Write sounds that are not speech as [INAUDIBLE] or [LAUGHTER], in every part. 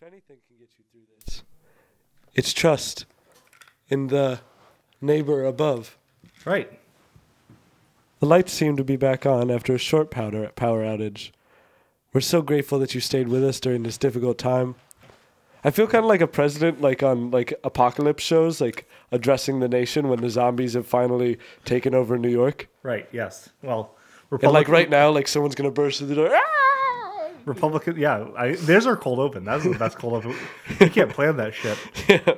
If anything can get you through this, it's trust in the neighbor above. Right. The lights seem to be back on after a short powder power outage. We're so grateful that you stayed with us during this difficult time. I feel kind of like a president, like on like apocalypse shows, like addressing the nation when the zombies have finally taken over New York. Right. Yes. Well, And like right now, like someone's gonna burst through the door. "Ah!" Republican. Yeah. I, there's our cold open. That's the best cold open. You [LAUGHS] can't plan that shit. Yeah.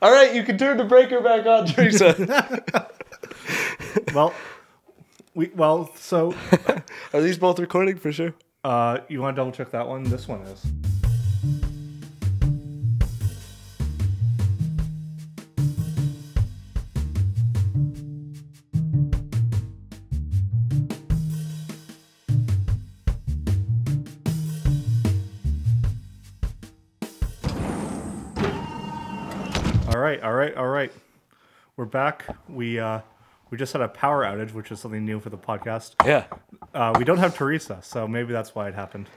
All right, you can turn the breaker back on, Teresa. [LAUGHS] Well, we well. So, [LAUGHS] Are these both recording for sure? uh, you want to double check that one? This one is. Right, all right, all right. We're back. We uh, we just had a power outage, which is something new for the podcast. Yeah. Uh, we don't have Teresa, so maybe that's why it happened.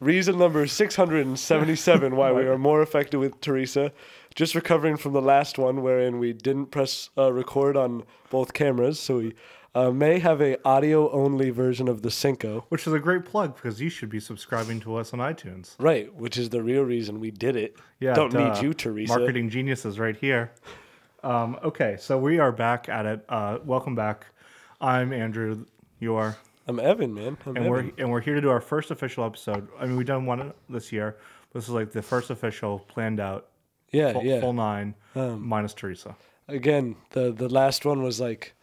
Reason number 677 why we [LAUGHS] are more effective with Teresa. Just recovering from the last one wherein we didn't press uh, record on both cameras, so we uh, may have a audio only version of the Cinco. Which is a great plug because you should be subscribing to us on iTunes. Right, which is the real reason we did it. Yeah, Don't duh. need you, Teresa. Marketing geniuses right here. Um, okay, so we are back at it. Uh, welcome back. I'm Andrew. You are, I'm Evan, man. I'm and Evan. we're and we're here to do our first official episode. I mean, we've done one this year, this is like the first official planned out yeah, full, yeah. Um, full nine minus Teresa. Again, the the last one was like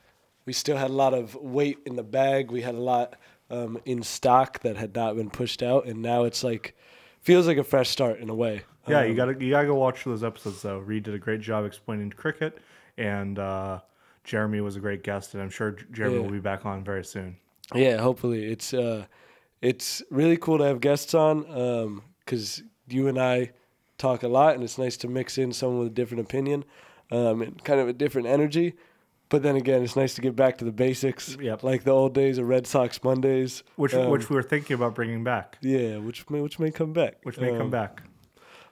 we still had a lot of weight in the bag. We had a lot um, in stock that had not been pushed out, and now it's like feels like a fresh start in a way. Yeah, Um, you gotta you gotta go watch those episodes though. Reed did a great job explaining cricket, and uh, Jeremy was a great guest, and I'm sure Jeremy Yeah. will be back on very soon. Yeah, hopefully it's uh, it's really cool to have guests on because you and I talk a lot, and it's nice to mix in someone with a different opinion um, and kind of a different energy. But then again, it's nice to get back to the basics, Yep. like the old days of Red Sox Mondays, Which Um, which we were thinking about bringing back, yeah, which may which may come back, which may come Um, back.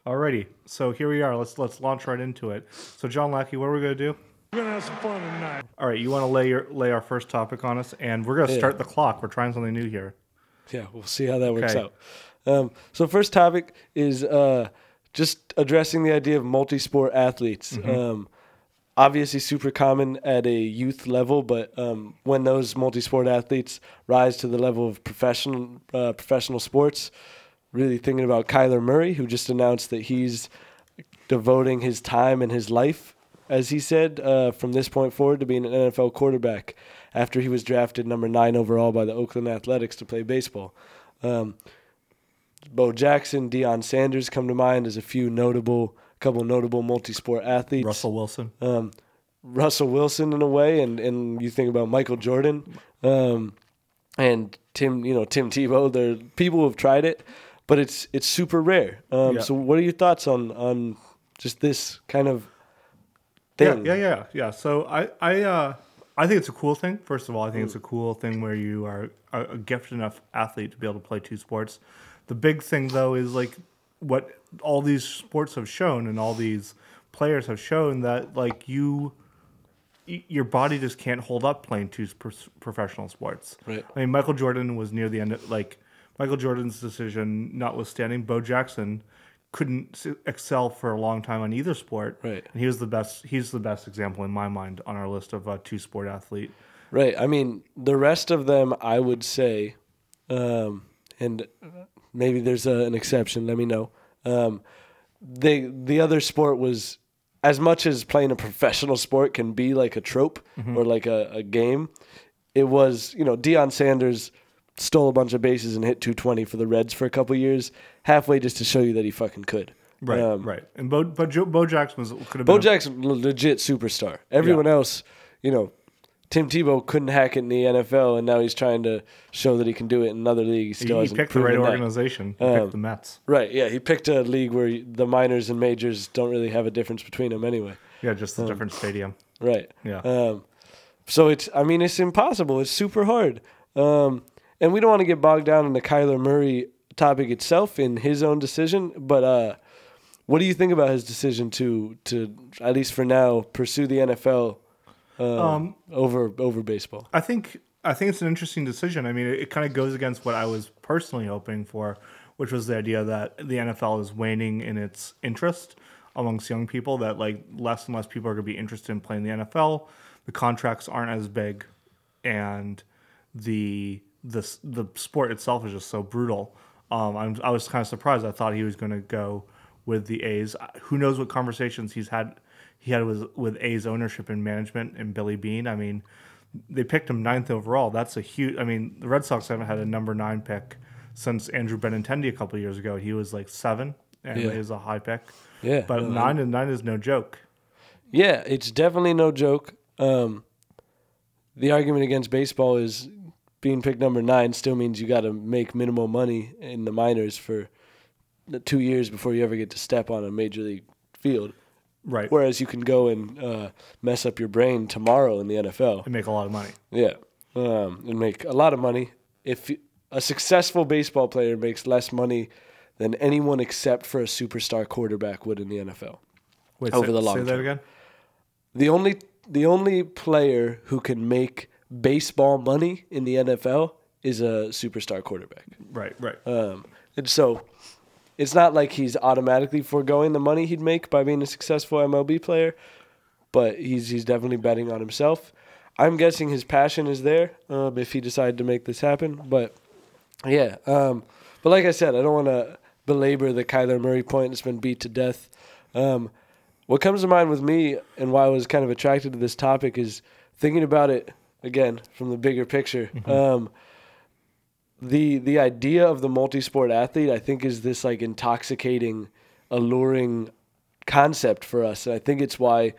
Alrighty, so here we are. Let's let's launch right into it. So John Lackey, what are we gonna do? We're gonna have some fun tonight. All right, you want to lay your lay our first topic on us, and we're gonna Yeah. start the clock. We're trying something new here. Yeah, we'll see how that works Okay. out. Um, so first topic is uh, just addressing the idea of multi-sport athletes. Um, obviously, super common at a youth level, but um, when those multi-sport athletes rise to the level of professional uh, professional sports, really thinking about Kyler Murray, who just announced that he's devoting his time and his life, as he said, uh, from this point forward to being an NFL quarterback after he was drafted number nine overall by the Oakland Athletics to play baseball. Um, Bo Jackson, Deion Sanders come to mind as a few notable, couple notable multi-sport athletes. Russell Wilson. Um, Russell Wilson in a way, and, and you think about Michael Jordan, um, and Tim, you know Tim Tebow. There, are people who have tried it, but it's it's super rare. Um, Yeah. So, what are your thoughts on on just this kind of Yeah, thing? yeah, yeah, yeah. So I, I, uh, I think it's a cool thing. First of all, I think it's a cool thing where you are a, a gifted enough athlete to be able to play two sports. The big thing though is like what all these sports have shown, and all these players have shown that like you, your body just can't hold up playing two professional sports. Right. I mean, Michael Jordan was near the end. Of, like Michael Jordan's decision, notwithstanding, Bo Jackson couldn't excel for a long time on either sport. Right. And he was the best. He's the best example in my mind on our list of uh, two sport athlete. Right. I mean, the rest of them, I would say, um, and maybe there's a, an exception. Let me know. Um, they the other sport was as much as playing a professional sport can be like a trope or like a, a game. It was you know Deion Sanders stole a bunch of bases and hit 220 for the Reds for a couple years, halfway just to show you that he fucking could. Right. Um, right. And Bo, but Joe, Bo Jackson was could have Bo been. a- Jackson, le- legit superstar. Everyone else, you know, Tim Tebow couldn't hack it in the NFL, and now he's trying to show that he can do it in another league. He he, still he hasn't picked the right organization. He Um, picked the Mets. Right? Yeah, he picked a league where the minors and majors don't really have a difference between them anyway. Yeah, just a different stadium. Right. Yeah. Um, so it's, I mean, it's impossible. It's super hard. Um, and we don't want to get bogged down in the Kyler Murray topic itself in his own decision, but uh, what do you think about his decision to to at least for now pursue the NFL um, Um, over over baseball? I think I think it's an interesting decision. I mean, it, it kind of goes against what I was personally hoping for, which was the idea that the NFL is waning in its interest amongst young people. That like less and less people are going to be interested in playing the NFL. The contracts aren't as big, and the the the sport itself is just so brutal. Um, I'm, I was kind of surprised. I thought he was going to go with the A's. Who knows what conversations he's had he had with with A's ownership and management and Billy Beane. I mean, they picked him ninth overall. That's a huge. I mean, the Red Sox haven't had a number nine pick since Andrew Benintendi a couple of years ago. He was like seven, and Yeah. he was a high pick. Yeah, But no, nine and nine is no joke. Yeah, it's definitely no joke. Um, the argument against baseball is being picked number nine still means you got to make minimal money in the minors for two years before you ever get to step on a major league field. Right. Whereas you can go and uh, mess up your brain tomorrow in the NFL. And make a lot of money. Yeah, um, and make a lot of money. If a successful baseball player makes less money than anyone except for a superstar quarterback would in the NFL. Wait, Over say, the long say that term. again. The only the only player who can make baseball money in the NFL is a superstar quarterback. Right. Right. Um, and so it's not like he's automatically foregoing the money he'd make by being a successful MLB player, but he's he's definitely betting on himself. I'm guessing his passion is there um, if he decided to make this happen. But yeah, um, but like I said, I don't want to belabor the Kyler Murray point. It's been beat to death. Um, what comes to mind with me and why I was kind of attracted to this topic is thinking about it again from the bigger picture. Um, the the idea of the multi-sport athlete I think is this like intoxicating, alluring concept for us, and I think it's why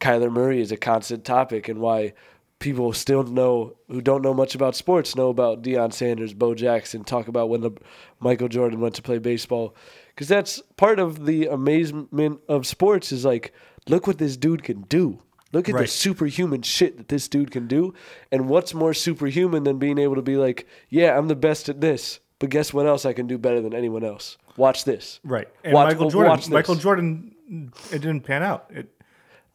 Kyler Murray is a constant topic and why people still know who don't know much about sports know about Deion Sanders, Bo Jackson, talk about when the Michael Jordan went to play baseball, because that's part of the amazement of sports is like look what this dude can do. Look at the superhuman shit that this dude can do. And what's more superhuman than being able to be like, yeah, I'm the best at this, but guess what else I can do better than anyone else? Watch this. Right. And Watch- Michael watch Jordan. this. Michael Jordan. It didn't pan out. It.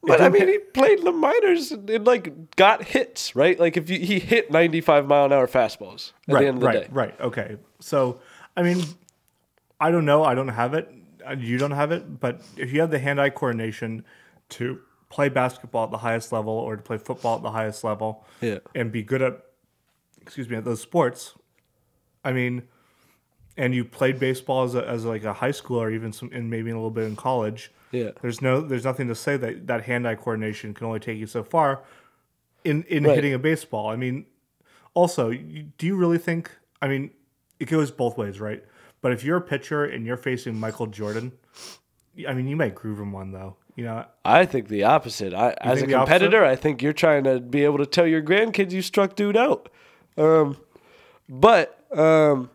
But I mean, he played the minors and like got hits, right? Like if you, he hit 95 mile an hour fastballs at right, the end of the right, day. Right. Okay. So, I mean, I don't know. I don't have it. Uh, You don't have it. But if you have the hand-eye coordination to play basketball at the highest level or to play football at the highest level, Yeah. and be good at, excuse me, at those sports, I mean, and you played baseball as a, as like a high schooler, or even some, and maybe a little bit in college. Yeah. There's no, there's nothing to say that that hand-eye coordination can only take you so far in in Right. hitting a baseball. I mean, also, you, do you really think? I mean, it goes both ways, right? But if you're a pitcher and you're facing Michael Jordan, I mean, you might groove him one though. You know, I think the opposite. I, as a competitor, I think you're trying to be able to tell your grandkids you struck dude out. Um, but um,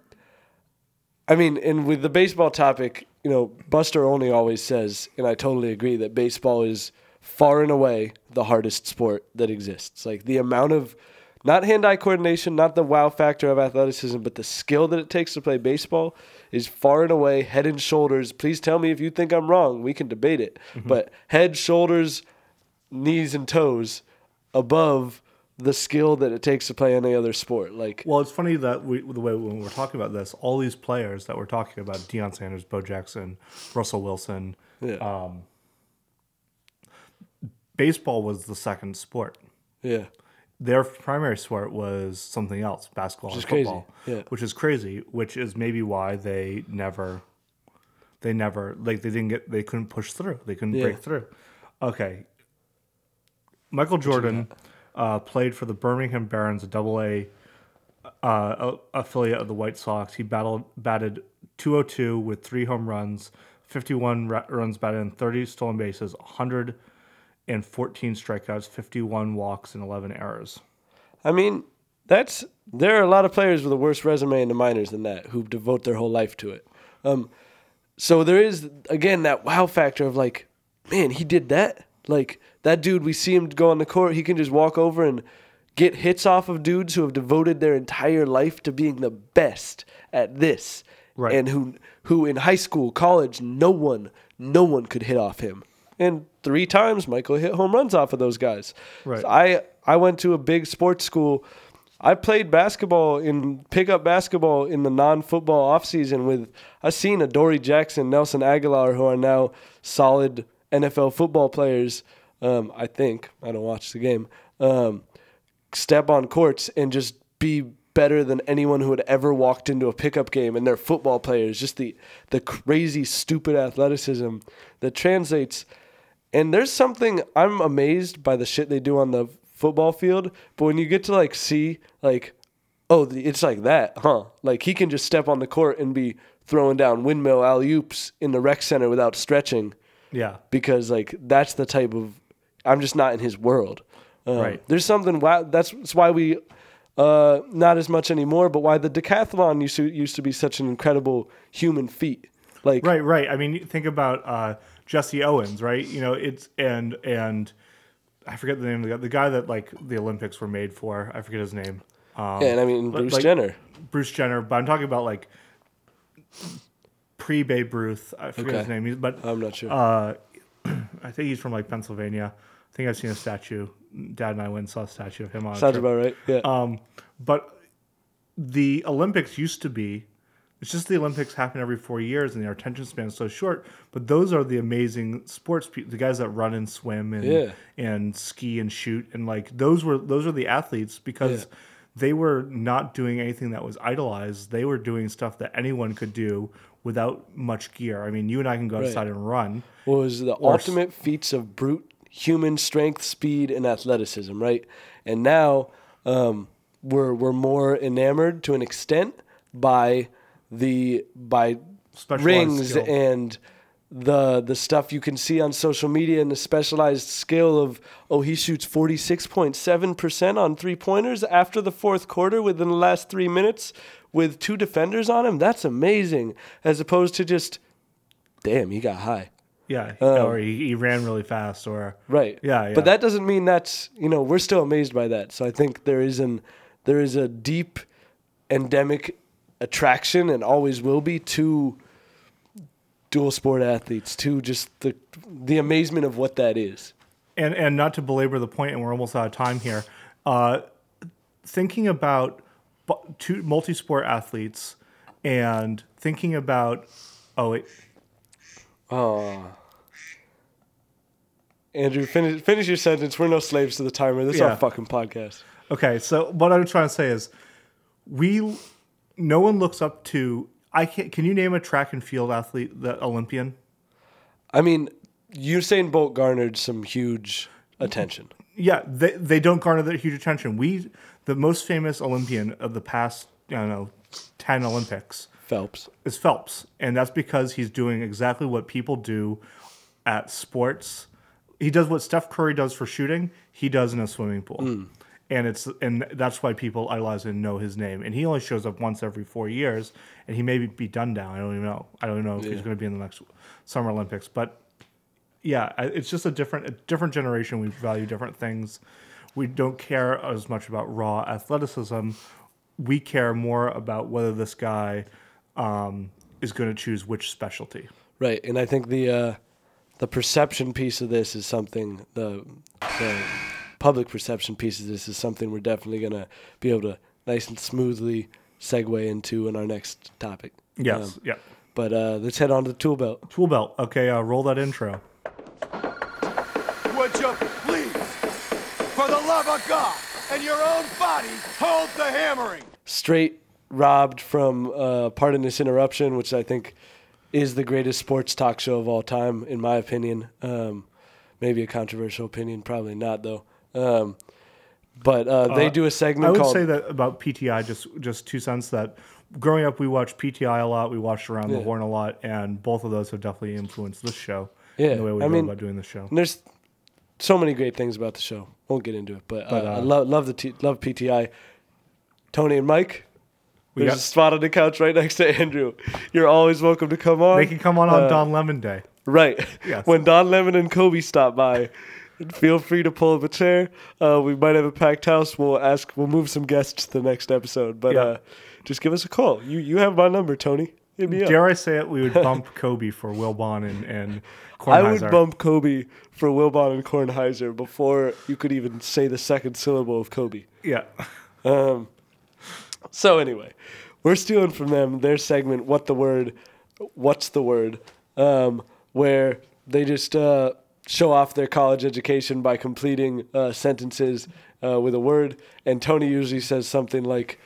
I mean, and with the baseball topic, you know, Buster Olney always says, and I totally agree that baseball is far and away the hardest sport that exists. Like the amount of not hand-eye coordination, not the wow factor of athleticism, but the skill that it takes to play baseball is far and away head and shoulders. Please tell me if you think I'm wrong. We can debate it. Mm-hmm. But head, shoulders, knees and toes above the skill that it takes to play any other sport. Like well, it's funny that we the way when we're talking about this, all these players that we're talking about, Deion Sanders, Bo Jackson, Russell Wilson, yeah. Um, baseball was the second sport. yeah. Their primary sport was something else, basketball is and football, yeah. which is crazy. Which is maybe why they never, they never like they didn't get they couldn't push through. They couldn't Yeah. break through. Okay, Michael Jordan uh, played for the Birmingham Barons, a Double A uh, affiliate of the White Sox. He battled batted 202 with three home runs, 51 ra- runs batted, and 30 stolen bases, 114 strikeouts, 51 walks, and 11 errors. I mean, that's there are a lot of players with a worse resume in the minors than that who devote their whole life to it. Um, so there is again that wow factor of like, man, he did that. Like that dude, we see him go on the court. He can just walk over and get hits off of dudes who have devoted their entire life to being the best at this. Right. and who who in high school, college, no one, no one could hit off him. And three times Michael hit home runs off of those guys. Right. So I I went to a big sports school. I played basketball in pickup basketball in the non-football offseason with I've seen Adoree Jackson, Nelson Agholor, who are now solid NFL football players. Um, I think I don't watch the game. Um, step on courts and just be better than anyone who had ever walked into a pickup game and they're football players just the the crazy stupid athleticism that translates and there's something I'm amazed by the shit they do on the football field but when you get to like see like oh it's like that huh like he can just step on the court and be throwing down windmill alley oops in the rec center without stretching Yeah. because like that's the type of I'm just not in his world. Um, Right. There's something wow. That's, that's why we uh, not as much anymore, but why the decathlon used to used to be such an incredible human feat. Like Right, right. I mean, think about uh, Jesse Owens, right? You know, it's and and I forget the name of the guy, the guy that like the Olympics were made for. I forget his name. Um, yeah, and I mean Bruce like- Jenner. Bruce Jenner, but I'm talking about like pre Babe Ruth. I forget his name, but I'm not sure. uh, [CLEARS THROAT] I think he's from like Pennsylvania. I think I've seen a statue. Dad and I went and saw a statue of him on. Sounds about right. Yeah. Um, but the Olympics used to be. It's just the Olympics happen every four years, and their attention span is so short. But those are the amazing sports people, the guys that run and swim and Yeah. and ski and shoot, and like those were those are the athletes because Yeah. they were not doing anything that was idolized. They were doing stuff that anyone could do without much gear. I mean, you and I can go Right. outside and run. What was the Or ultimate feats of brute human strength, speed, and athleticism, right? And now um, we're we're more enamored to an extent by the by Specialized rings skill. and the the stuff you can see on social media and the specialized skill of oh he shoots 46.7% on three pointers after the fourth quarter within the last 3 minutes with two defenders on him that's amazing as opposed to just damn he got high Yeah, Um, or he, he ran really fast, or Right. Yeah, yeah. But that doesn't mean that's you know we're still amazed by that. So I think there is an there is a deep endemic attraction and always will be to dual sport athletes to just the the amazement of what that is. and and not to belabor the point, and we're almost out of time here. Uh, thinking about two multi-sport athletes and thinking about oh wait, Oh. Andrew, finish finish your sentence. We're no slaves to the timer. This is our fucking podcast. okay. So what I'm trying to say is, we no one looks up to. I can Can you name a track and field athlete, the Olympian? I mean, Usain Bolt garnered some huge attention. Yeah, they they don't garner that huge attention. We the most famous Olympian of the past I don't know ten Olympics Phelps. is Phelps, and that's because he's doing exactly what people do at sports. He does what Steph Curry does for shooting. He does in a swimming pool, mm. And it's and that's why people idolize and know his name. And he only shows up once every four years, and he may be- done down. I don't even know. I don't know if he's going to be in the next Summer Olympics, but yeah, it's just a different a different generation. We value different things. We don't care as much about raw athleticism. We care more about whether this guy um, is going to choose which specialty. Right, and I think the uh, the perception piece of this is something the the public perception piece of this is something we're definitely gonna be able to nice and smoothly segue into in our next topic. Yes. Um, yeah. but uh, let's head on to the tool belt. Tool belt. Okay. Uh, roll that intro. Would you please, for the love of God and your own body, hold the hammering? Straight robbed from uh, Pardon the Interruption, which I think is the greatest sports talk show of all time, in my opinion. Um, maybe a controversial opinion, probably not though. Um, but uh, they Uh, do a segment I would called say that about PTI. Just just two cents that growing up we watched PTI a lot. We watched Around the Horn a lot, and both of those have definitely influenced this show. Yeah, the way we I go mean- about doing the show. There's so many great things about the show. Won't get into it, but, But, uh, I uh, love love the t- love PTI. Tony and Mike. We There's got- a spot on the couch right next to Andrew. You're always welcome to come on. They can come on on Uh, Don Lemon Day. Right. Yes. When Don Lemon and Kobe stop by, feel free to pull up a chair. Uh, we might have a packed house. We'll ask. We'll move some guests to the next episode. But Yeah. uh, just give us a call. You you have my number, Tony. Hit me up. Dare I say it? We would bump [LAUGHS] Kobe for Wilbon and and I would bump Kobe for Wilbon and Kornheiser before you could even say the second syllable of Kobe. Yeah, Um, So anyway, we're stealing from them their segment, "What the word? What's the word?" Um, where they just uh, show off their college education by completing uh, sentences uh, with a word, and Tony usually says something like,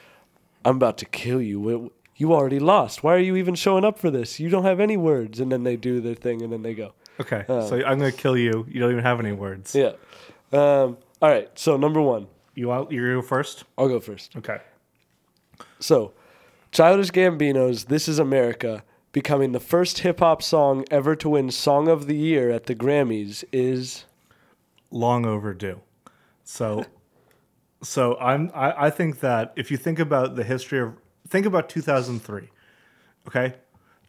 "I'm about to kill you. You already lost. Why are you even showing up for this? You don't have any words." And then they do their thing, and then they go. Okay, so I'm gonna kill you. You don't even have any words. Yeah. Um, all right. So number one, You out, you go first? I'll go first. Okay. So, Childish Gambino's "This Is America" becoming the first hip hop song ever to win Song of the Year at the Grammys is long overdue. So, [LAUGHS] so I'm I, I think that if you think about the history of think about 2003, okay,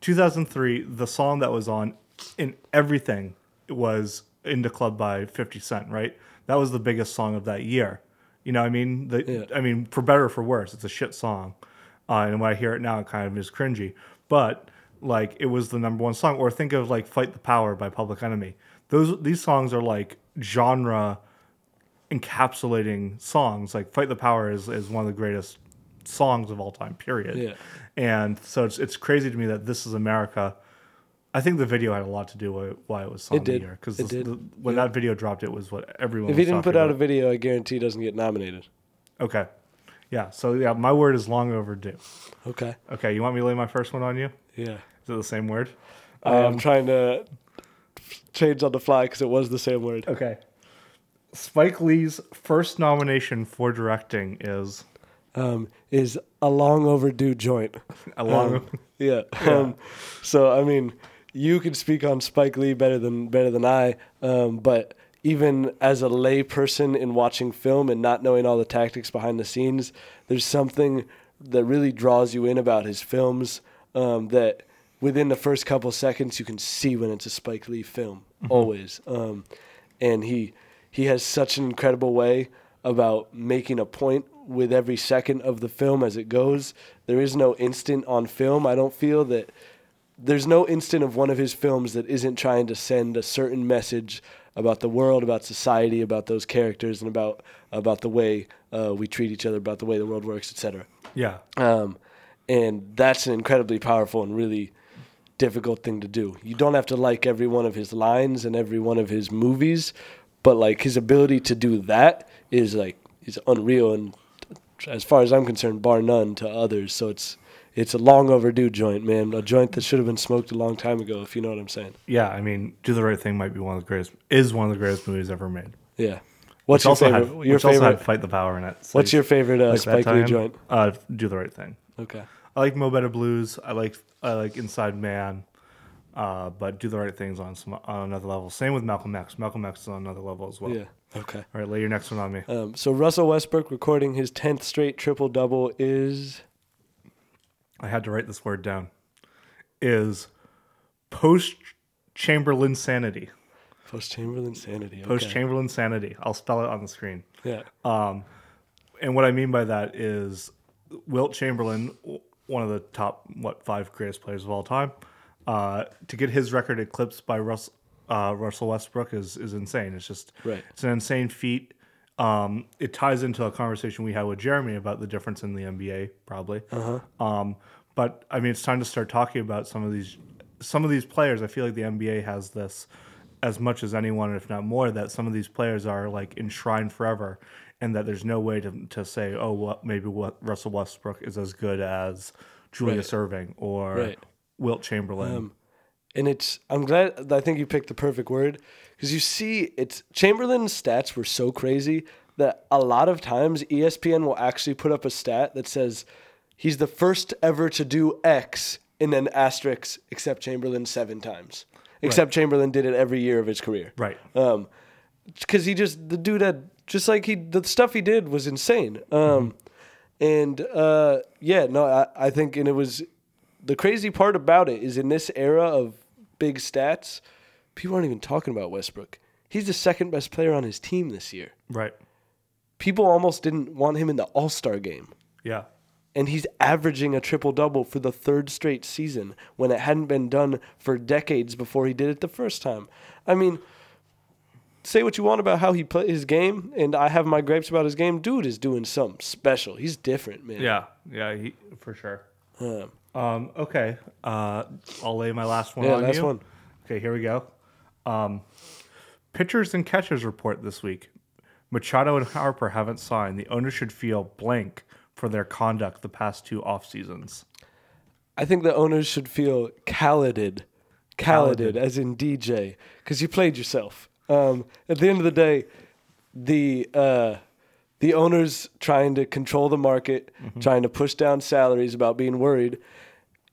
2003, the song that was on in everything was "In the Club" by 50 Cent, right? That was the biggest song of that year. You know, what I mean, the, Yeah. I mean, for better or for worse, it's a shit song, uh, and when I hear it now, it kind of is cringy. But like, it was the number one song. Or think of like "Fight the Power" by Public Enemy. Those these songs are like genre encapsulating songs. Like "Fight the Power" is is one of the greatest songs of all time. Period. Yeah. And so it's it's crazy to me that "This Is America." I think the video had a lot to do with why it was song It of did. year because when that video dropped, it was what everyone. if he didn't put out a video, I guarantee he doesn't get nominated. Okay. Yeah. So yeah, my word is long overdue. Okay. Okay. You want me to lay my first one on you? Yeah. Is it the same word? I am trying to change on the fly because it was the same word. Okay. Spike Lee's first nomination for directing is Um, is a long overdue joint. a long. Um, [LAUGHS] yeah. Um, so I mean, you could speak on Spike Lee better than better than I. Um, but even as a lay person in watching film and not knowing all the tactics behind the scenes, there's something that really draws you in about his films. Um, that within the first couple seconds you can see when it's a Spike Lee film. Always. Um, and he he has such an incredible way about making a point with every second of the film as it goes. There is no instant on film. I don't feel that there's no instant of one of his films that isn't trying to send a certain message about the world, about society, about those characters, and about about the way uh, we treat each other, about the way the world works, etc. Yeah. Um, and that's an incredibly powerful and really difficult thing to do. You don't have to like every one of his lines and every one of his movies, but like his ability to do that is like is unreal and as far as I'm concerned, bar none to others. So it's it's a long overdue joint, man. A joint that should have been smoked a long time ago, if you know what I'm saying. Yeah. I mean, Do the Right Thing might be one of the greatest. Is one of the greatest movies ever made. Yeah. What's Which your also favorite? had, your favorite? Fight the Power in it. So what's your favorite uh, like Spike Lee joint? Uh, Do the Right Thing. Okay. I like Mo Better Blues. I like I like Inside Man. Uh, but Do the Right Things on some on another level. Same with Malcolm X. Malcolm X is on another level as well. Yeah. Okay. All right, lay your next one on me. Um, so Russell Westbrook recording his tenth straight triple double is I had to write this word down. Is post Chamberlain sanity. post Chamberlain sanity. Okay. Post Chamberlain sanity. I'll spell it on the screen. Yeah. Um, And what I mean by that is Wilt Chamberlain, one of the top what five greatest players of all time, uh, to get his record eclipsed by Russ, uh, Russell Westbrook is is insane. It's just Right. it's an insane feat. Um, it ties into a conversation we had with Jeremy about the difference in the NBA, probably. Uh Um, but I mean, it's time to start talking about some of these some of these players. I feel like the NBA has this as much as anyone, if not more, that some of these players are like enshrined forever, and that there's no way to, to say, oh, what maybe what Russell Westbrook is as good as Julius Erving or Right. Wilt Chamberlain. and it's I'm glad I think you picked the perfect word because you see it's Chamberlain's stats were so crazy that a lot of times ESPN will actually put up a stat that says he's the first ever to do X and then asterisk except Chamberlain seven times. Except Chamberlain did it every year of his career. right. Um, because he just the dude had just like he the stuff he did was insane. Um, and uh, yeah, no, I, I think and it was the crazy part about it is in this era of big stats, people aren't even talking about Westbrook. He's the second best player on his team this year. right. People almost didn't want him in the All Star game. Yeah. and he's averaging a triple double for the third straight season when it hadn't been done for decades before he did it the first time. I mean, say what you want about how he plays his game, and I have my gripes about his game. Dude is doing something special. He's different, man. Yeah, yeah, he, for sure. Um, Um, okay, uh, I'll lay my last one Yeah, on last you. one. Okay, here we go. Um, pitchers and catchers report this week. Machado and Harper haven't signed. The owner should feel blank for their conduct the past two off seasons. I think the owners should feel calided, calided, as in DJ, because you played yourself. Um, at the end of the day, the uh, the owners trying to control the market, trying to push down salaries about being worried,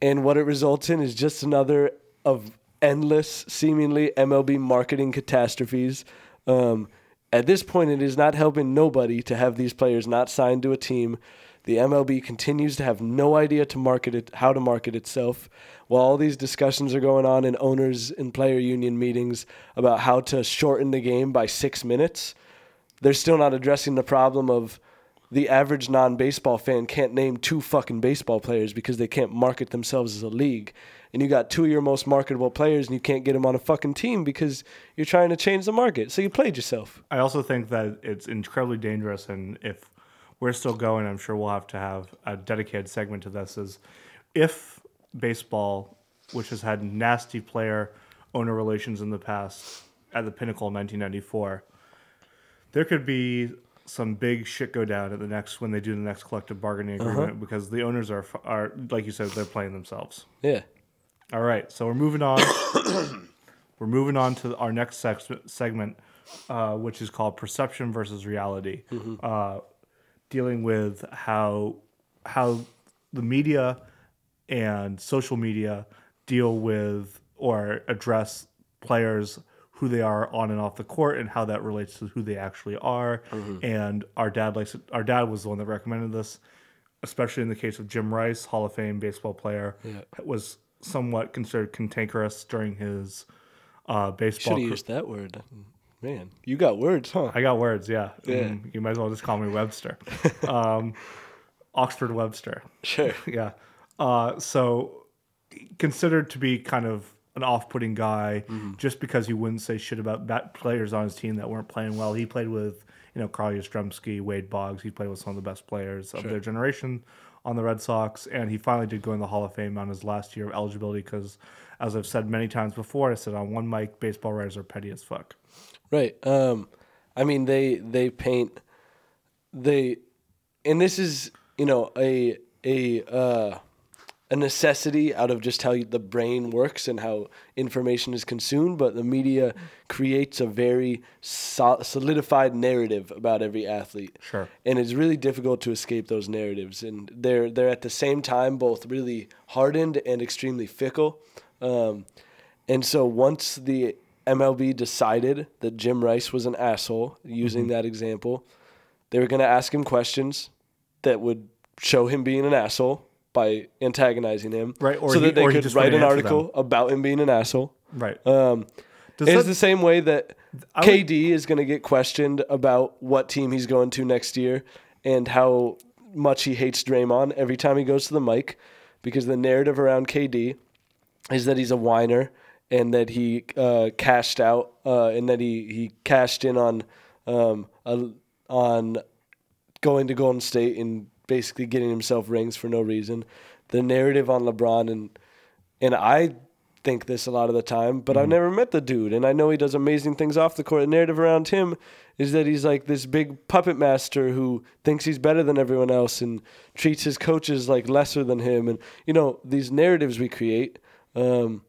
and what it results in is just another of endless, seemingly MLB marketing catastrophes. Um, at this point, it is not helping nobody to have these players not signed to a team. The MLB continues to have no idea to market it, how to market itself, while all these discussions are going on in owners and player union meetings about how to shorten the game by six minutes. They're still not addressing the problem of the average non-baseball fan can't name two fucking baseball players because they can't market themselves as a league. And you got two of your most marketable players and you can't get them on a fucking team because you're trying to change the market. So you played yourself. I also think that it's incredibly dangerous, and if we're still going, I'm sure we'll have to have a dedicated segment to this. Is if baseball, which has had nasty player owner relations in the past, at the pinnacle in 1994, there could be some big shit go down at the next when they do the next collective bargaining agreement because the owners are are like you said they're playing themselves. Yeah. All right, so we're moving on. [COUGHS] we're moving on to our next sex- segment, uh, which is called perception versus reality, uh, dealing with how how the media and social media deal with or address players who they are on and off the court and how that relates to who they actually are. And our dad likes it. Our dad was the one that recommended this, especially in the case of Jim Rice, Hall of Fame baseball player, was somewhat considered cantankerous during his uh, Should baseball. have used that word. Man, you got words, huh? I got words, yeah. Yeah. Mm, you might as well just call me Webster. [LAUGHS] um, Oxford Webster. Sure. [LAUGHS] yeah. Uh, so considered to be kind of an off-putting guy just because he wouldn't say shit about that players on his team that weren't playing well. He played with, you know, Carl Yastrzemski, Wade Boggs. He played with some of the best players of their generation on the Red Sox, and he finally did go in the Hall of Fame on his last year of eligibility because, as I've said many times before, I said on one mic, baseball writers are petty as fuck. Right. Um, I mean, they they paint they, and this is you know a a uh, a necessity out of just how the brain works and how information is consumed. But the media creates a very solidified narrative about every athlete. Sure. And it's really difficult to escape those narratives, and they're they're at the same time both really hardened and extremely fickle. Um, and so once the MLB decided that Jim Rice was an asshole, using Mm-hmm. that example, they were going to ask him questions that would show him being an asshole by antagonizing him, Right, or so he- that they could write an article about him being an asshole. Right. Um, Does it's that- the same way that would- KD is going to get questioned about what team he's going to next year and how much he hates Draymond every time he goes to the mic, because the narrative around KD is that he's a whiner and that he uh, cashed out uh, and that he, he cashed in on um, a, on going to Golden State and basically getting himself rings for no reason. The narrative on LeBron and and I think this a lot of the time, but I've never met the dude, and I know he does amazing things off the court. The narrative around him is that he's like this big puppet master who thinks he's better than everyone else and treats his coaches like lesser than him. And you know these narratives we create, um,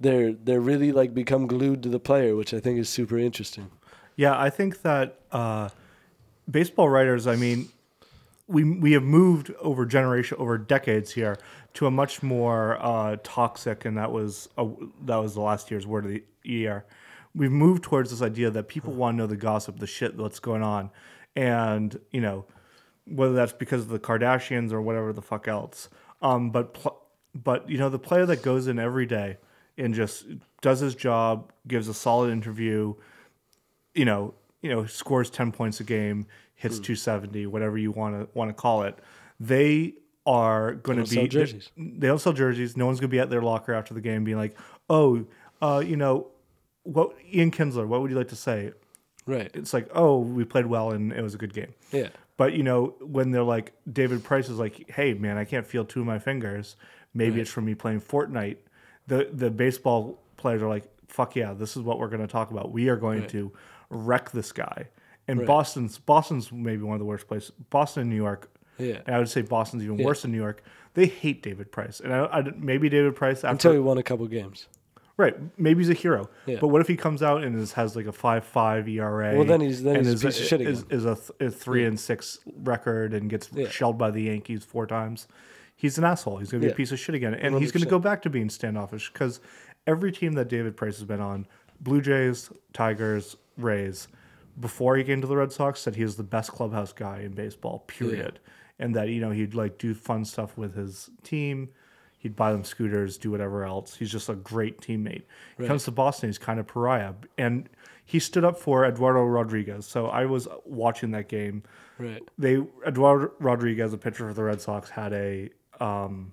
they're they're really like become glued to the player, which I think is super interesting. Yeah, I think that uh, baseball writers. I mean, we we have moved over generation over decades here to a much more uh, toxic, and that was a, that was the last year's word of the year. We've moved towards this idea that people want to know the gossip, the shit that's going on, and you know whether that's because of the Kardashians or whatever the fuck else. Um, but pl- but you know the player that goes in every day and just does his job, gives a solid interview, you know, you know, scores 10 points a game, hits 270, whatever you want to want to call it. They are going to be sell jerseys. They don't sell jerseys. No one's going to be at their locker after the game being like, "Oh, uh, you know, what Ian Kinsler, what would you like to say?" Right. It's like, "Oh, we played well and it was a good game." Yeah. But you know, when they're like David Price is like, "Hey, man, I can't feel two of my fingers. Maybe it's from me playing Fortnite." The the baseball players are like, "Fuck yeah, this is what we're going to talk about. We are going to wreck this guy." And Boston's Boston's maybe one of the worst places. Boston and New York. Yeah. And I would say Boston's even worse than New York. They hate David Price, and I, I maybe David Price after Until he won a couple games. Right. Maybe he's a hero. Yeah. But what if he comes out and is, has like a five five ERA? Well, then he's- then and he's a is, piece of shit is, again. is a, th- a three and six record and gets Yeah. shelled by the Yankees four times. He's an asshole. He's going to be Yeah. a piece of shit again, and he's going to go back to being standoffish because every team that David Price has been on, Blue Jays, Tigers, Rays, before he came to the Red Sox, said he was the best clubhouse guy in baseball. Period. And that you know he'd like do fun stuff with his team. He'd buy them scooters, do whatever else. He's just a great teammate. He comes to Boston, he's kind of pariah. And he stood up for Eduardo Rodriguez. So I was watching that game. Right. They Eduardo Rodriguez, a pitcher for the Red Sox, had a um,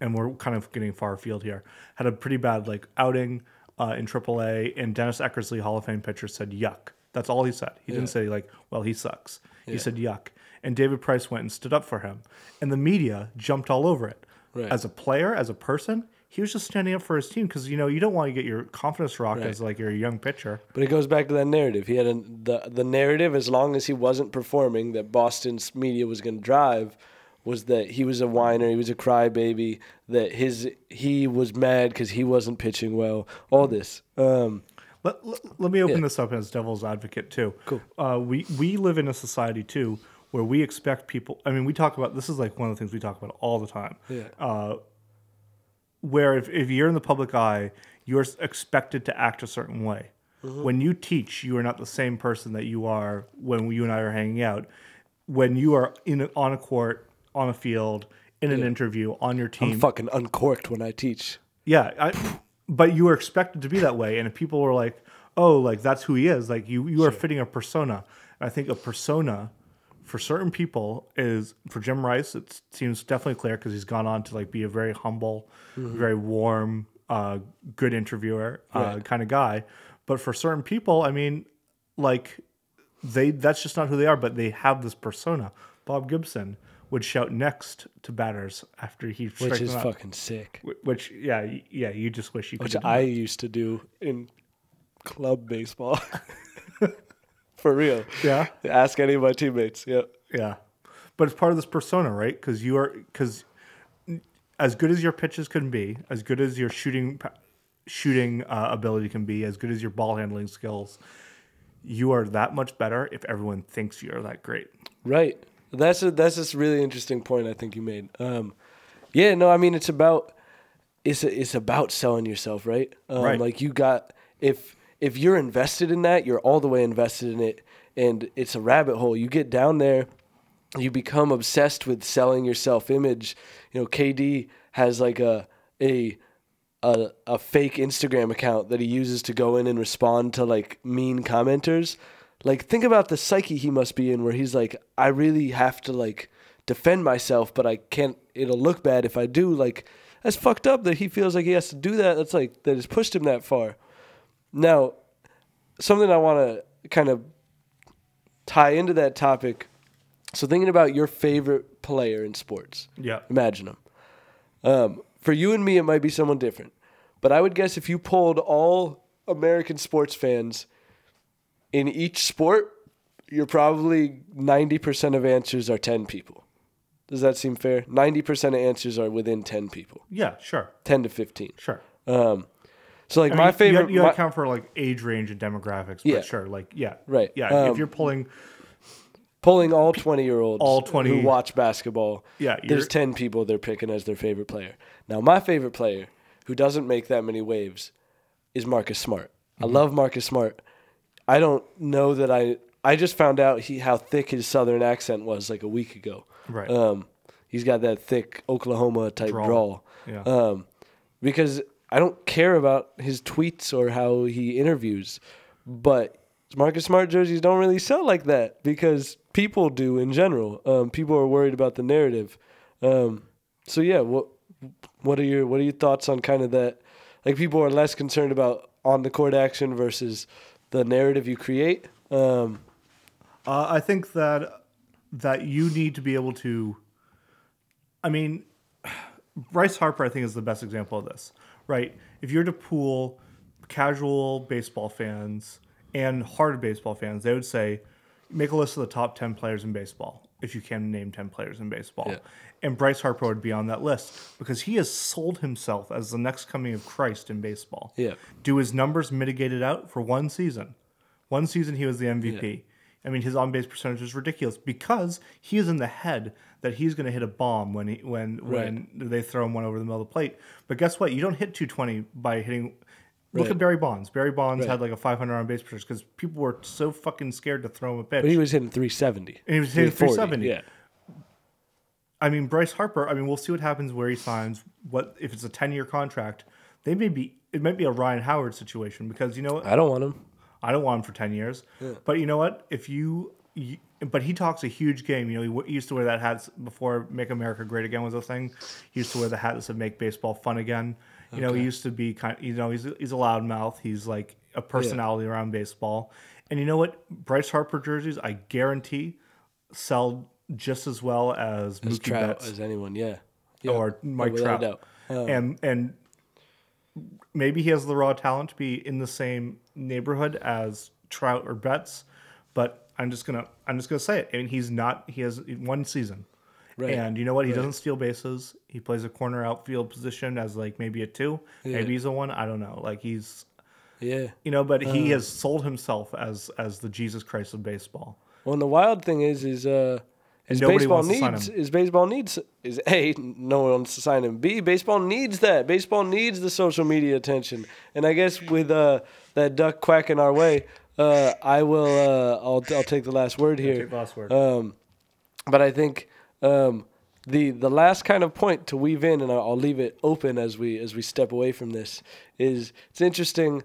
and we're kind of getting far afield here. Had a pretty bad like outing uh, in AAA, and Dennis Eckersley, Hall of Fame pitcher, said yuck. That's all he said. He didn't say like, well, he sucks. He said yuck. And David Price went and stood up for him, and the media jumped all over it. Right. As a player, as a person, he was just standing up for his team because you know you don't want to get your confidence rocked as like you're a young pitcher. But it goes back to that narrative. He had a, the the narrative as long as he wasn't performing that Boston's media was going to drive was that he was a whiner, he was a crybaby, that his he was mad because he wasn't pitching well. All this. Um, Let, let, let me open Yeah. this up as devil's advocate too. Cool. Uh, we we live in a society too where we expect people. I mean, we talk about this is like one of the things we talk about all the time. Yeah. Uh, where if, if you're in the public eye, you're expected to act a certain way. Mm-hmm. When you teach, you are not the same person that you are when you and I are hanging out. When you are in a, on a court, on a field, in an interview, on your team, I'm fucking uncorked when I teach. yeah, I, but you were expected to be that way, and if people were like, "Oh, like that's who he is," like you you are fitting a persona. And I think a persona for certain people is for Jim Rice. It seems definitely clear because he's gone on to like be a very humble, very warm, uh, good interviewer uh, kind of guy. But for certain people, I mean, like they that's just not who they are. But they have this persona. Bob Gibson would shout next to batters after he Which is fucking sick. Which yeah yeah you just wish you could. Which I used to do in club baseball. [LAUGHS] For real. yeah Ask any of my teammates. Yeah. yeah, but it's part of this persona, right? Because you are because as good as your pitches can be, as good as your shooting shooting uh, ability can be, as good as your ball handling skills, you are that much better if everyone thinks you're that great. Right. That's a that's a really interesting point I think you made. Um, yeah, no, I mean it's about it's a, it's about selling yourself, right? Um, Right. Like you got if if you're invested in that, you're all the way invested in it, and it's a rabbit hole. You get down there, you become obsessed with selling your self image. You know, KD has like a a a, a fake Instagram account that he uses to go in and respond to like mean commenters. Like think about the psyche he must be in where he's like, I really have to like defend myself, but I can't it'll look bad if I do. Like that's fucked up that he feels like he has to do that. That's like that has pushed him that far. Now, something I want to kind of tie into that topic. So thinking about your favorite player in sports. Yeah. Imagine them. Um, for you and me, it might be someone different. But I would guess if you polled all American sports fans in each sport, you're probably 90% of answers are 10 people. Does that seem fair? 90% of answers are within 10 people, Yeah, sure, 10 to 15. sure. Um, so, like, I my mean, favorite. You, you my- account for like age range and demographics, but Yeah. sure, like yeah, Right. Yeah, Um, if you're pulling, Pulling all 20 year olds All 20 who watch basketball, Yeah, there's 10 people they're picking as their favorite player. Now, my favorite player, who doesn't make that many waves, is Marcus Smart. Mm-hmm. I love Marcus Smart. I don't know that I. I just found out he how thick his southern accent was like a week ago. Right. Um, he's got that thick Oklahoma type Drawl. drawl. Yeah. Um, because I don't care about his tweets or how he interviews, but Marcus Smart jerseys don't really sell like that because people do in general. Um, people are worried about the narrative. Um, so yeah, what what are your what are your thoughts on kind of that? Like people are less concerned about on the court action versus the narrative you create. Um, Uh, I think that that you need to be able to. I mean, Bryce Harper, I think, is the best example of this. Right? If you're to pool casual baseball fans and hard baseball fans, they would say, make a list of the top ten players in baseball if you can name ten players in baseball. Yeah. And Bryce Harper would be on that list because he has sold himself as the next coming of Christ in baseball. Yeah. Do his numbers mitigate it out for one season? One season he was the MVP. I mean, his on base percentage is ridiculous because he is in the head that he's going to hit a bomb when he when when they throw him one over the middle of the plate. But guess what? You don't hit 220 by hitting. Look at Barry Bonds. Barry Bonds Right. had like a 500 on base percentage because people were so fucking scared to throw him a pitch. but he was hitting 370. And he was hitting 370. Yeah. I mean, Bryce Harper. I mean, we'll see what happens where he signs. What if it's a 10 year contract? They may be. It might be a Ryan Howard situation because you know what? I don't want him. I don't want him for ten years. But you know what? If you, you, but he talks a huge game. You know, he, he used to wear that hat before "Make America Great Again" was a thing. He used to wear the hat that said "Make baseball fun again." You know, he used to be kind. You know, he's he's a loudmouth. He's like a personality around baseball. And you know what? Bryce Harper jerseys, I guarantee, sell just as well as, As Mookie Trout Betts as anyone. Yeah. Yeah. or Mike without a Trout. And and maybe he has the raw talent to be in the same neighborhood as Trout or Betts, but I'm just gonna I'm just gonna say it. I mean, he's not. He has one season, Right. and you know what? He doesn't steal bases. He plays a corner outfield position as like maybe a two, maybe he's a one. I don't know. Like he's Yeah. you know, but Uh. he has sold himself as as the Jesus Christ of baseball. Well, and the wild thing is, is uh, is nobody baseball wants to sign needs is baseball needs is [LAUGHS] a no one wants to sign him. B baseball needs that. Baseball needs the social media attention. And I guess with uh, that duck quacking our way, uh, I will. Uh, I'll I'll take the last word here. last word. Um, but I think um, the the last kind of point to weave in, and I'll, I'll leave it open as we as we step away from this, is it's interesting.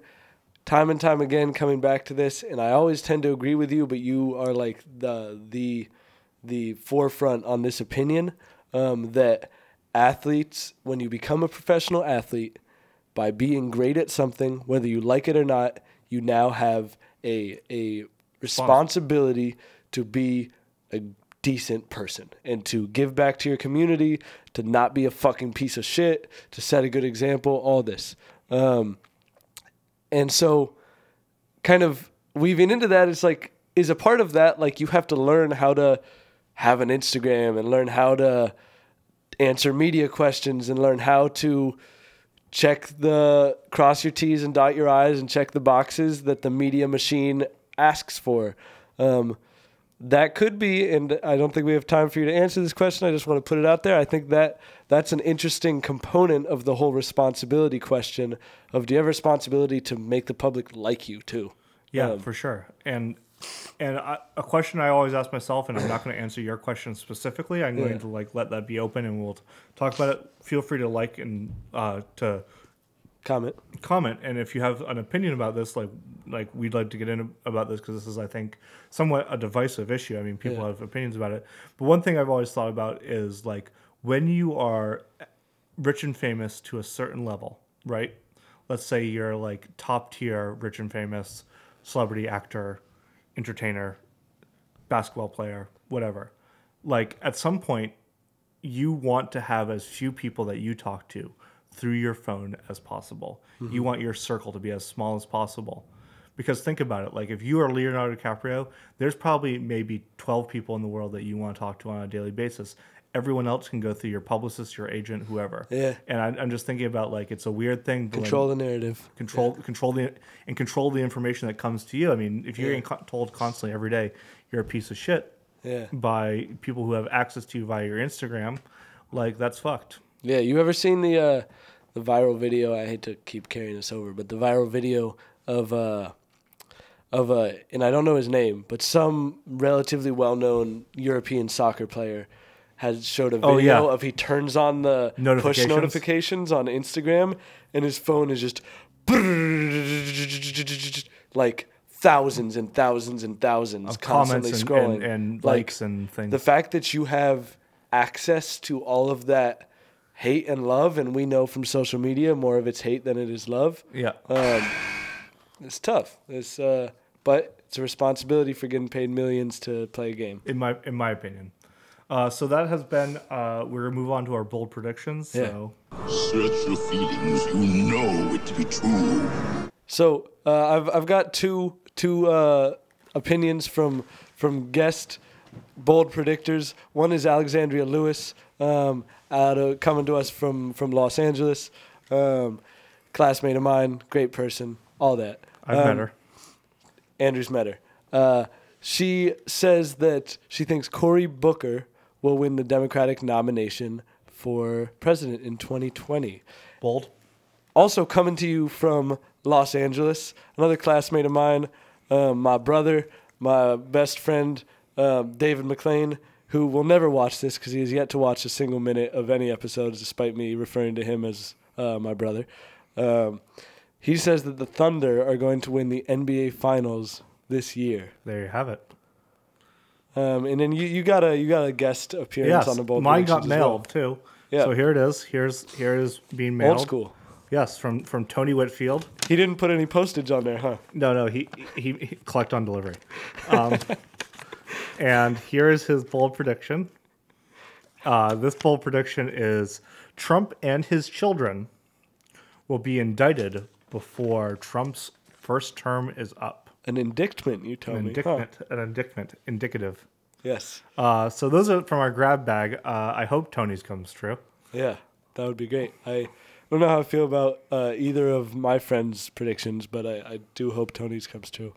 Time and time again, coming back to this, and I always tend to agree with you, but you are like the the the forefront on this opinion um, that athletes, when you become a professional athlete, by being great at something, whether you like it or not, you now have a a responsibility to be a decent person and to give back to your community, to not be a fucking piece of shit, to set a good example, all this. Um, and so kind of weaving into that it's like is a part of that like you have to learn how to have an Instagram and learn how to answer media questions and learn how to check the cross your T's and dot your I's and check the boxes that the media machine asks for. Um, that could be, and I don't think we have time for you to answer this question. I just want to put it out there. I think that that's an interesting component of the whole responsibility question of do you have responsibility to make the public like you too? Yeah, Um, for sure. And and I, a question I always ask myself, and I'm not going to answer your question specifically. I'm Yeah. going to like let that be open, and we'll talk about it. Feel free to like and uh, to comment. comment, and if you have an opinion about this, like like we'd like to get in about this because this is, I think, somewhat a divisive issue. I mean, people Yeah. have opinions about it, but one thing I've always thought about is like when you are rich and famous to a certain level, right? Let's say you're like top tier rich and famous celebrity actor, entertainer, basketball player, whatever. Like at some point, you want to have as few people that you talk to through your phone as possible. You mm-hmm. want your circle to be as small as possible. Because think about it, like if you are Leonardo DiCaprio, there's probably maybe 12 people in the world that you want to talk to on a daily basis. Everyone else can go through your publicist, your agent, whoever. Yeah. And I, I'm just thinking about like it's a weird thing. Control the narrative. control control the and control the information that comes to you. I mean, if you're Yeah. getting told constantly every day you're a piece of shit Yeah. by people who have access to you via your Instagram, like that's fucked. Yeah, you ever seen the uh, the viral video? I hate to keep carrying this over, but the viral video of uh, of uh, and I don't know his name, but some relatively well known European soccer player has showed a video Oh, yeah. of he turns on the push Notifications. notifications on Instagram, and his phone is just like thousands and thousands and thousands Of constantly and, scrolling and, and Like, likes and things. the fact that you have access to all of that hate and love, and we know from social media more of it's hate than it is love. Yeah. Um, it's tough. It's uh, but it's a responsibility for getting paid millions to play a game. in my in my opinion. Uh, so that has been. Uh, we're gonna move on to our bold predictions. Yeah. So Search your feelings, you know it to be true. So uh, I've I've got two two uh, opinions from from guest bold predictors. One is Alexandria Lewis, um, out of, coming to us from from Los Angeles, um, classmate of mine, great person, all that. I've Um, met her. Andrews met her. Uh, she says that she thinks Cory Booker will win the Democratic nomination for president in 2020. Bold. Also coming to you from Los Angeles, another classmate of mine, um, my brother, my best friend, um, David McLean, who will never watch this because he has yet to watch a single minute of any episodes, despite me referring to him as uh, my brother. Um, he says that the Thunder are going to win the NBA Finals this year. There you have it. Um, and then you, you got a you got a guest appearance Yes, on the bold mine got as well. mailed too. Yeah. So here it is. Here's here is being mailed. Old school. Yes, from from Tony Whitfield. He didn't put any postage on there, huh? No, no, he he, he collect on delivery. Um, [LAUGHS] and here is his bold prediction. Uh, this bold prediction is Trump and his children will be indicted before Trump's first term is up. An indictment, you told An me. huh? an indictment, indicative. Yes. Uh, so those are from our grab bag. Uh, I hope Tony's comes true. Yeah, that would be great. I don't know how I feel about uh, either of my friends' predictions, but I, I do hope Tony's comes true.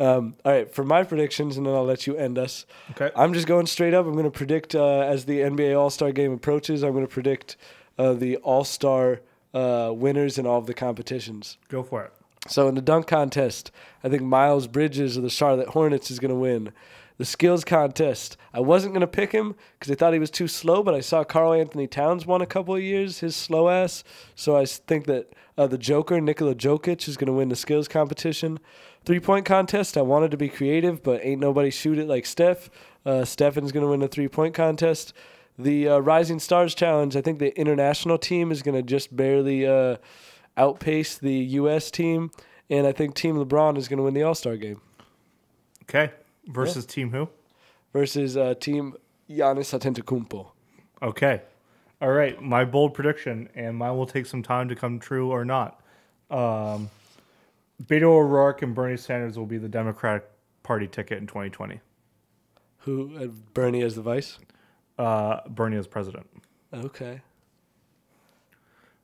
Um, all right, for my predictions, and then I'll let you end us. Okay. I'm just going straight up. I'm going to predict uh, as the NBA All Star game approaches. I'm going to predict uh, the All Star uh, winners in all of the competitions. Go for it. So in the dunk contest, I think Miles Bridges of the Charlotte Hornets is going to win. The skills contest, I wasn't going to pick him because I thought he was too slow, but I saw Karl-Anthony Towns won a couple of years, his slow ass. So I think that uh, the Joker, Nikola Jokic, is going to win the skills competition. Three point contest, I wanted to be creative, but ain't nobody shoot it like Steph. Uh, Stefan's going to win the three point contest. The uh, Rising Stars Challenge, I think the international team is going to just barely uh, outpace the U.S. team, and I think Team LeBron is going to win the All Star game Okay. Versus team who? versus uh, Team Giannis Antetokounmpo. Okay. All right. My bold prediction, and mine will take some time to come true or not. Um, Beto O'Rourke and Bernie Sanders will be the Democratic Party ticket in 2020. Who uh, Bernie as the vice? Uh, Bernie as president. Okay.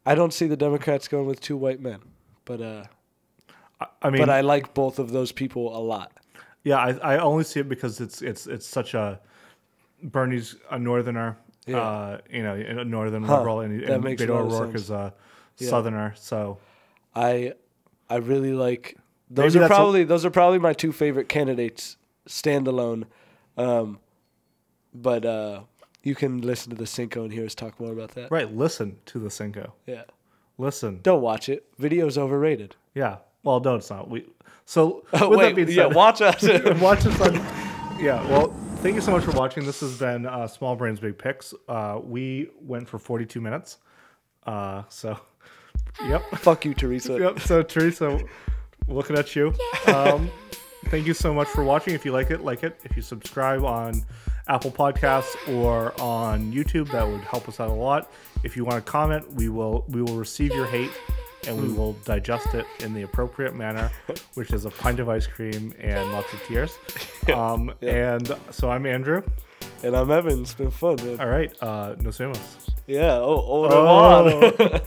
I don't see the Democrats going with two white men, but uh, I, I mean, but I like both of those people a lot. yeah, I, I only see it because it's it's it's such a Bernie's a northerner, Yeah. uh, you know, a northern Huh. liberal, and, and Beto O'Rourke is a Yeah. southerner. So I I really like those Maybe are that's a- probably those are probably my two favorite candidates standalone. Um, but uh, you can listen to the Cinco and hear us talk more about that. right, listen to the Cinco. Yeah. Listen, Don't watch it. Video's overrated. yeah. Well, no, it's not. We so Oh, with wait, that being yeah, watch us. [LAUGHS] watch us on. Yeah, well, thank you so much for watching. This has been uh, Small Brains Big Picks. Uh, we went for 42 minutes. Uh, so, [LAUGHS] yep. Fuck you, Teresa. Yep. So, Teresa, looking at you. Um, thank you so much for watching. If you like it, like it. If you subscribe on Apple Podcasts or on YouTube, that would help us out a lot. If you want to comment, we will we will receive your hate and we will digest it in the appropriate manner, which is a pint of ice cream and lots of tears. [LAUGHS] Um, And so I'm Andrew. And I'm Evan. It's been fun, man. All right, uh, nos vemos. Yeah. Oh, oh. [LAUGHS] Oh.